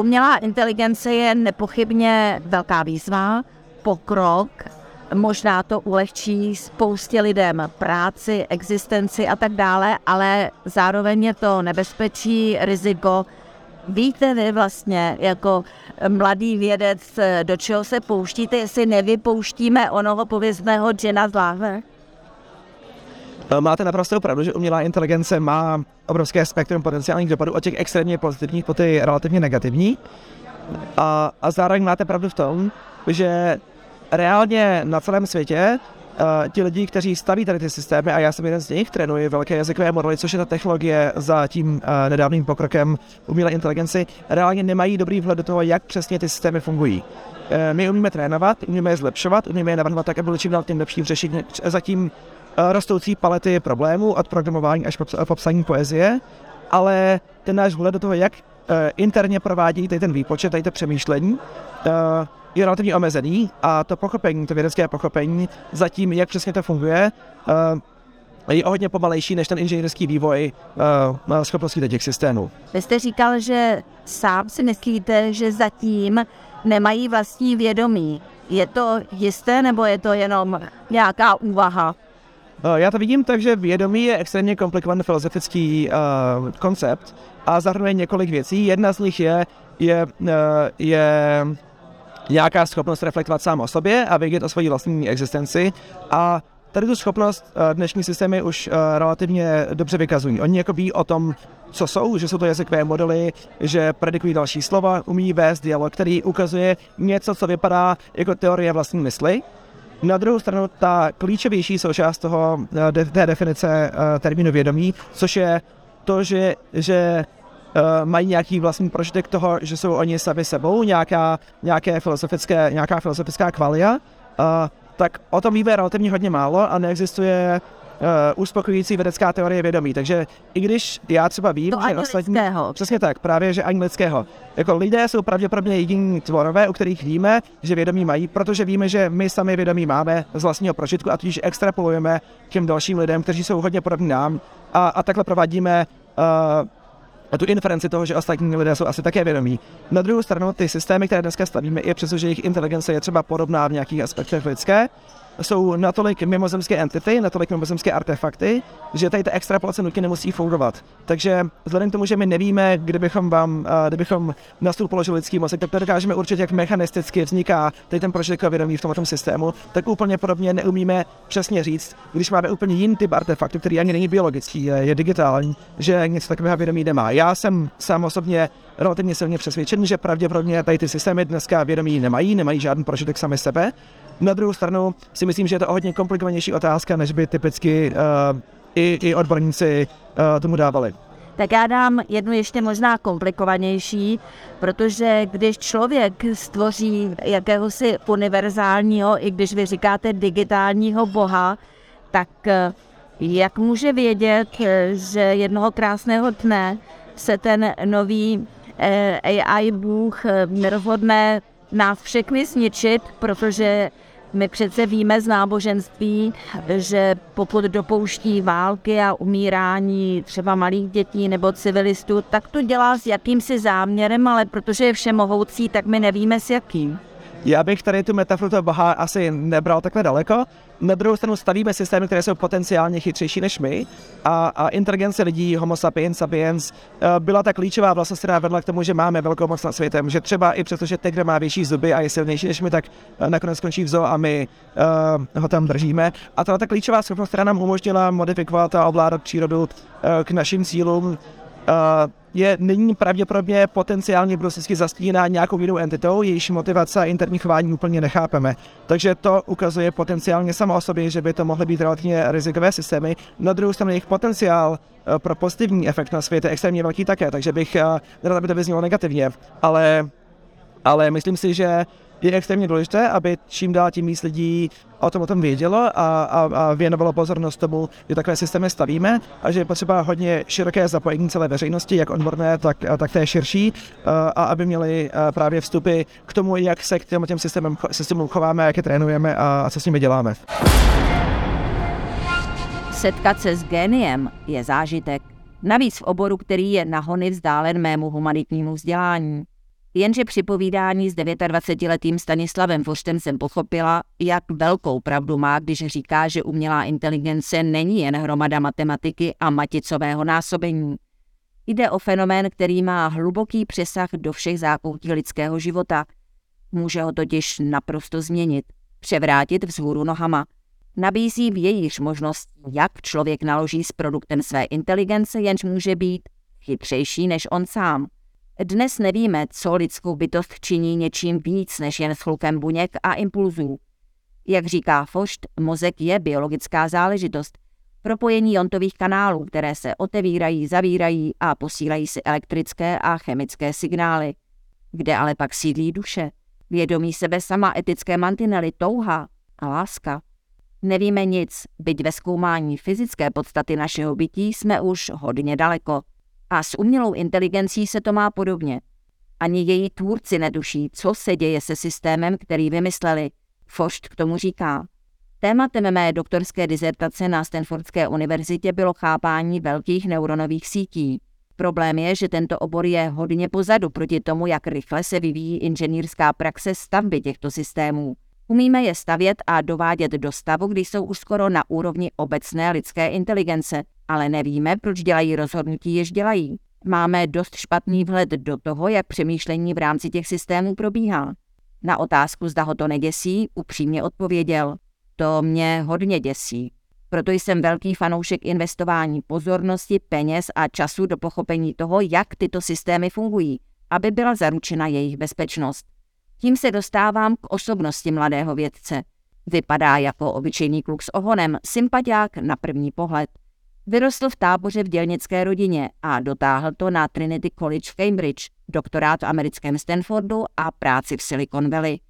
Umělá inteligence je nepochybně velká výzva, pokrok, možná to ulehčí spoustě lidem práci, existenci a tak dále, ale zároveň je to nebezpečí, riziko. Víte vy vlastně jako mladý vědec, do čeho se pouštíte, jestli nevypouštíme onoho pověstného džena z láhve? Eh, máte naprosto pravdu, že umělá inteligence má obrovské spektrum potenciálních dopadů od těch extrémně pozitivních po ty relativně negativní. A, a zároveň máte pravdu v tom, že reálně na celém světě Uh, ti lidi, kteří staví tady ty systémy, a já jsem jeden z nich, trénuji velké jazykové modely, což je ta technologie za tím uh, nedávným pokrokem umělé inteligenci, reálně nemají dobrý vhled do toho, jak přesně ty systémy fungují. Uh, my umíme trénovat, umíme je zlepšovat, umíme je navrhovat tak, aby byly čím dál tím lepší řešení zatím rostoucí palety problémů od programování až po psaní poezie, ale ten náš vhled do toho, jak interně provádí tady ten výpočet, tady to přemýšlení, je relativně omezený a to pochopení, to vědecké pochopení zatím, jak přesně to funguje, je hodně pomalejší než ten inženýrský vývoj uh, schopností těch systémů. Vy jste říkal, že sám si myslíte, že zatím nemají vlastní vědomí. Je to jisté nebo je to jenom nějaká úvaha? Já to vidím tak, že vědomí je extrémně komplikovaný filozofický uh, koncept a zahrnuje několik věcí. Jedna z nich je, je, uh, je nějaká schopnost reflektovat sám o sobě a vědět o své vlastní existenci a Tady tu schopnost eh, dnešní systémy už eh, relativně dobře vykazují. Oni jako ví o tom, co jsou, že jsou to jazykové modely, že predikují další slova, umí vést dialog, který ukazuje něco, co vypadá jako teorie vlastní mysli. Na druhou stranu ta klíčovější součást toho, eh, té definice termínu vědomí, což je to, že, že uh, mají nějaký vlastní prožitek toho, že jsou oni sami sebou, nějaká, nějaké filozofické, nějaká filozofická kvalia, tak o tom víme relativně hodně málo a neexistuje uspokojující vědecká teorie vědomí. Takže i když já třeba vím, to že ostatní... Přesně tak, právě, že ani lidského. Jako lidé jsou pravděpodobně jediní tvorové, u kterých víme, že vědomí mají, protože víme, že my sami vědomí máme z vlastního prožitku a tudíž extrapolujeme těm dalším lidem, kteří jsou hodně podobní nám a, a takhle provádíme uh, a tu inferenci toho, že ostatní lidé jsou asi také vědomí. Na druhou stranu, ty systémy, které dneska stavíme, i přesto, že jejich inteligence je třeba podobná v nějakých aspektech lidské, jsou natolik mimozemské entity, natolik mimozemské artefakty, že tady ta extrapolace nutně nemusí fungovat. Takže vzhledem k tomu, že my nevíme, kdybychom vám, kdybychom na stůl položili lidský mozek, tak to dokážeme určit, jak mechanisticky vzniká tady ten prožitek vědomí v tomto systému, tak úplně podobně neumíme přesně říct, když máme úplně jiný typ artefaktu, který ani není biologický, je, je digitální, že něco takového vědomí nemá. Já jsem sám osobně relativně silně přesvědčen, že pravděpodobně tady ty systémy dneska vědomí nemají, nemají žádný prožitek sami sebe, na druhou stranu si myslím, že je to hodně komplikovanější otázka, než by typicky uh, i, i odborníci uh, tomu dávali. Tak já dám jednu ještě možná komplikovanější, protože když člověk stvoří jakéhosi univerzálního, i když vy říkáte digitálního boha, tak eh, jak může vědět, že jednoho krásného dne se ten nový AI bůh nerozhodne nás všechny zničit, protože my přece víme z náboženství, že pokud dopouští války a umírání třeba malých dětí nebo civilistů, tak to dělá s jakýmsi záměrem, ale protože je všemohoucí, tak my nevíme s jakým. Já bych tady tu metaforu toho boha asi nebral takhle daleko. Na druhou stranu stavíme systémy, které jsou potenciálně chytřejší než my a, a inteligence lidí, homo sapiens sapiens, eh, byla ta klíčová vlastnost, která vedla k tomu, že máme velkou moc nad světem, že třeba i přesto, že tiger má větší zuby a je silnější než my, tak eh, nakonec skončí v zoo a my uh, ho tam držíme. A ta klíčová schopnost, která nám umožnila modifikovat a ovládat přírodu uh, k našim cílům, je nyní pravděpodobně potenciálně budoucnosti zastíná nějakou jinou entitou, jejíž motivace a interní chování úplně nechápeme. Takže to ukazuje potenciálně samo o sobě, že by to mohly být relativně rizikové systémy. Na druhou stranu jejich potenciál eh, pro pozitivní efekt na svět je extrémně velký také, takže bych eh, nerad, aby to vyznělo negativně. Ale, ale myslím si, že je extrémně důležité, aby čím dál tím víc lidí o tom o tom vědělo a, a, a věnovalo pozornost tomu, že takové systémy stavíme a že je potřeba hodně široké zapojení celé veřejnosti, jak odborné, tak, tak té širší, a aby měli právě vstupy k tomu, jak se k těm, těm systémům, systémům chováme, jak je trénujeme a, a co s nimi děláme. Setkat se s géniem je zážitek. Navíc v oboru, který je nahony vzdálen mému humanitnímu vzdělání. Jenže při povídání s 29-letým Stanislavem Voštem jsem pochopila, jak velkou pravdu má, když říká, že umělá inteligence není jen hromada matematiky a maticového násobení. Jde o fenomén, který má hluboký přesah do všech zákoutí lidského života. Může ho totiž naprosto změnit, převrátit vzhůru nohama. Nabízí v jejíž možnost, jak člověk naloží s produktem své inteligence, jenž může být chytřejší než on sám. Dnes nevíme, co lidskou bytost činí něčím víc než jen schlukem buněk a impulzů. Jak říká Fošt, mozek je biologická záležitost. Propojení jontových kanálů, které se otevírají, zavírají a posílají si elektrické a chemické signály. Kde ale pak sídlí duše? Vědomí sebe sama etické mantinely, touha a láska. Nevíme nic, byť ve zkoumání fyzické podstaty našeho bytí jsme už hodně daleko. A s umělou inteligencí se to má podobně. Ani její tvůrci neduší, co se děje se systémem, který vymysleli. Forst k tomu říká. Tématem mé doktorské dizertace na Stanfordské univerzitě bylo chápání velkých neuronových sítí. Problém je, že tento obor je hodně pozadu proti tomu, jak rychle se vyvíjí inženýrská praxe stavby těchto systémů. Umíme je stavět a dovádět do stavu, kdy jsou už skoro na úrovni obecné lidské inteligence, ale nevíme, proč dělají rozhodnutí, jež dělají. Máme dost špatný vhled do toho, jak přemýšlení v rámci těch systémů probíhá. Na otázku, zda ho to neděsí, upřímně odpověděl. To mě hodně děsí. Proto jsem velký fanoušek investování pozornosti, peněz a času do pochopení toho, jak tyto systémy fungují, aby byla zaručena jejich bezpečnost. Tím se dostávám k osobnosti mladého vědce. Vypadá jako obyčejný kluk s ohonem, sympatiák na první pohled. Vyrostl v táboře v dělnické rodině a dotáhl to na Trinity College v Cambridge, doktorát v americkém Stanfordu a práci v Silicon Valley.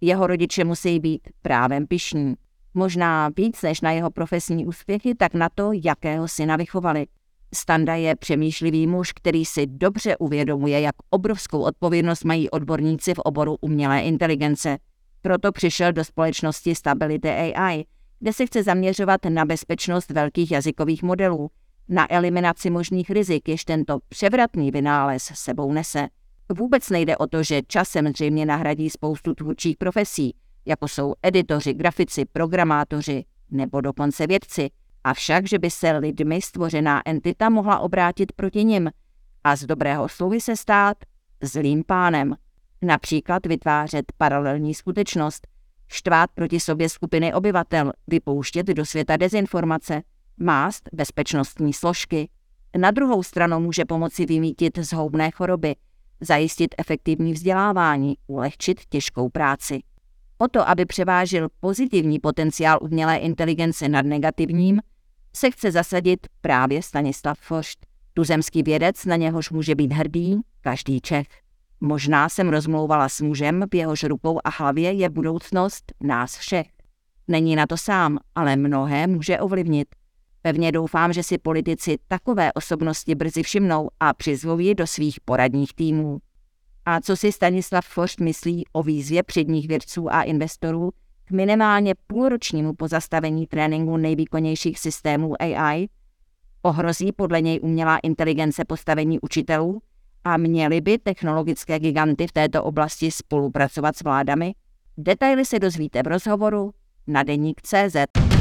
Jeho rodiče musí být právem pišní. Možná víc než na jeho profesní úspěchy, tak na to, jakého syna vychovali. Standa je přemýšlivý muž, který si dobře uvědomuje, jak obrovskou odpovědnost mají odborníci v oboru umělé inteligence. Proto přišel do společnosti Stability AI, kde se chce zaměřovat na bezpečnost velkých jazykových modelů, na eliminaci možných rizik, jež tento převratný vynález sebou nese. Vůbec nejde o to, že časem zřejmě nahradí spoustu tvůrčích profesí, jako jsou editoři, grafici, programátoři nebo dokonce vědci, avšak, že by se lidmi stvořená entita mohla obrátit proti nim a z dobrého sluhy se stát zlým pánem. Například vytvářet paralelní skutečnost, štvát proti sobě skupiny obyvatel, vypouštět do světa dezinformace, mást bezpečnostní složky. Na druhou stranu může pomoci vymítit zhoubné choroby, zajistit efektivní vzdělávání, ulehčit těžkou práci. O to, aby převážil pozitivní potenciál umělé inteligence nad negativním, se chce zasadit právě Stanislav Foršt, tuzemský vědec, na něhož může být hrdý každý Čech. Možná jsem rozmlouvala s mužem, v jehož rukou a hlavě je budoucnost nás všech. Není na to sám, ale mnohé může ovlivnit. Pevně doufám, že si politici takové osobnosti brzy všimnou a přizvou ji do svých poradních týmů. A co si Stanislav Forst myslí o výzvě předních vědců a investorů k minimálně půlročnímu pozastavení tréninku nejvýkonnějších systémů AI? Ohrozí podle něj umělá inteligence postavení učitelů a měly by technologické giganty v této oblasti spolupracovat s vládami? Detaily se dozvíte v rozhovoru na deník CZ.